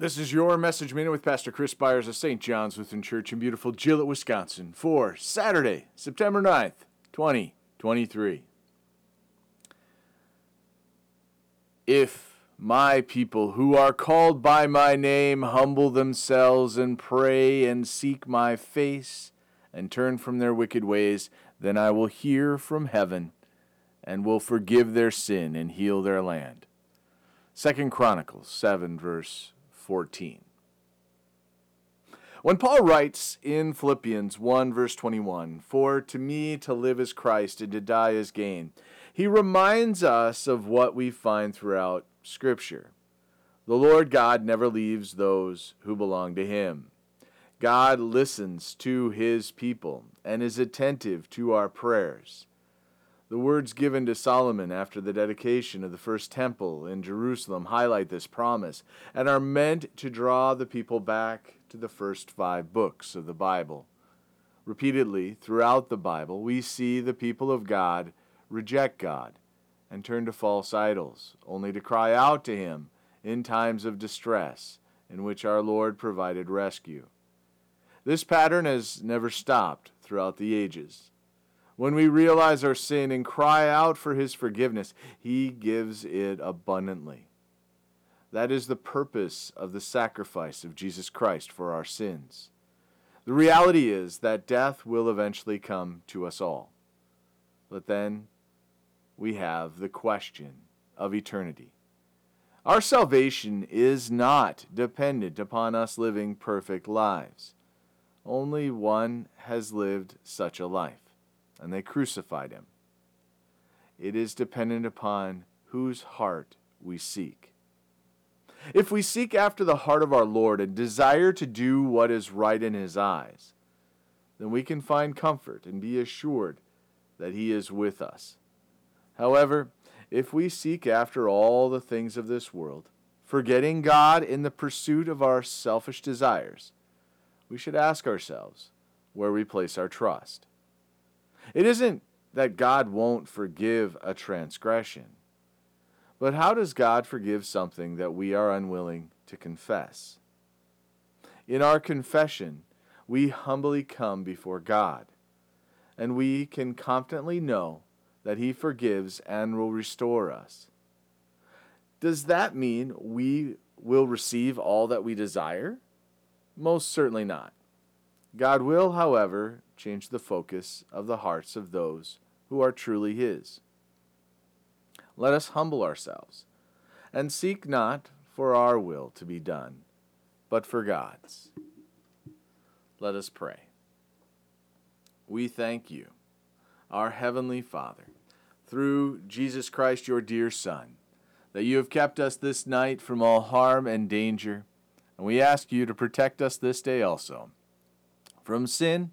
This is your message minute with Pastor Chris Byars of St. John's Lutheran Church in beautiful Gillett, Wisconsin for Saturday, September 9th, 2023. If my people who are called by my name humble themselves and pray and seek my face and turn from their wicked ways, then I will hear from heaven and will forgive their sin and heal their land. Second Chronicles 7 verse 14. When Paul writes in Philippians 1 verse 21, For to me to live is Christ and to die is gain, he reminds us of what we find throughout Scripture. The Lord God never leaves those who belong to him. God listens to his people and is attentive to our prayers. The words given to Solomon after the dedication of the first temple in Jerusalem highlight this promise and are meant to draw the people back to the first five books of the Bible. Repeatedly throughout the Bible, we see the people of God reject God and turn to false idols, only to cry out to Him in times of distress in which our Lord provided rescue. This pattern has never stopped throughout the ages. When we realize our sin and cry out for His forgiveness, He gives it abundantly. That is the purpose of the sacrifice of Jesus Christ for our sins. The reality is that death will eventually come to us all. But then we have the question of eternity. Our salvation is not dependent upon us living perfect lives. Only one has lived such a life and they crucified him. It is dependent upon whose heart we seek. If we seek after the heart of our Lord and desire to do what is right in his eyes, then we can find comfort and be assured that he is with us. However, if we seek after all the things of this world, forgetting God in the pursuit of our selfish desires, we should ask ourselves where we place our trust. It isn't that God won't forgive a transgression, but how does God forgive something that we are unwilling to confess? In our confession, we humbly come before God, and we can confidently know that He forgives and will restore us. Does that mean we will receive all that we desire? Most certainly not. God will, however, change the focus of the hearts of those who are truly His. Let us humble ourselves and seek not for our will to be done, but for God's. Let us pray. We thank you, our Heavenly Father, through Jesus Christ, your dear Son, that you have kept us this night from all harm and danger, and we ask you to protect us this day also from sin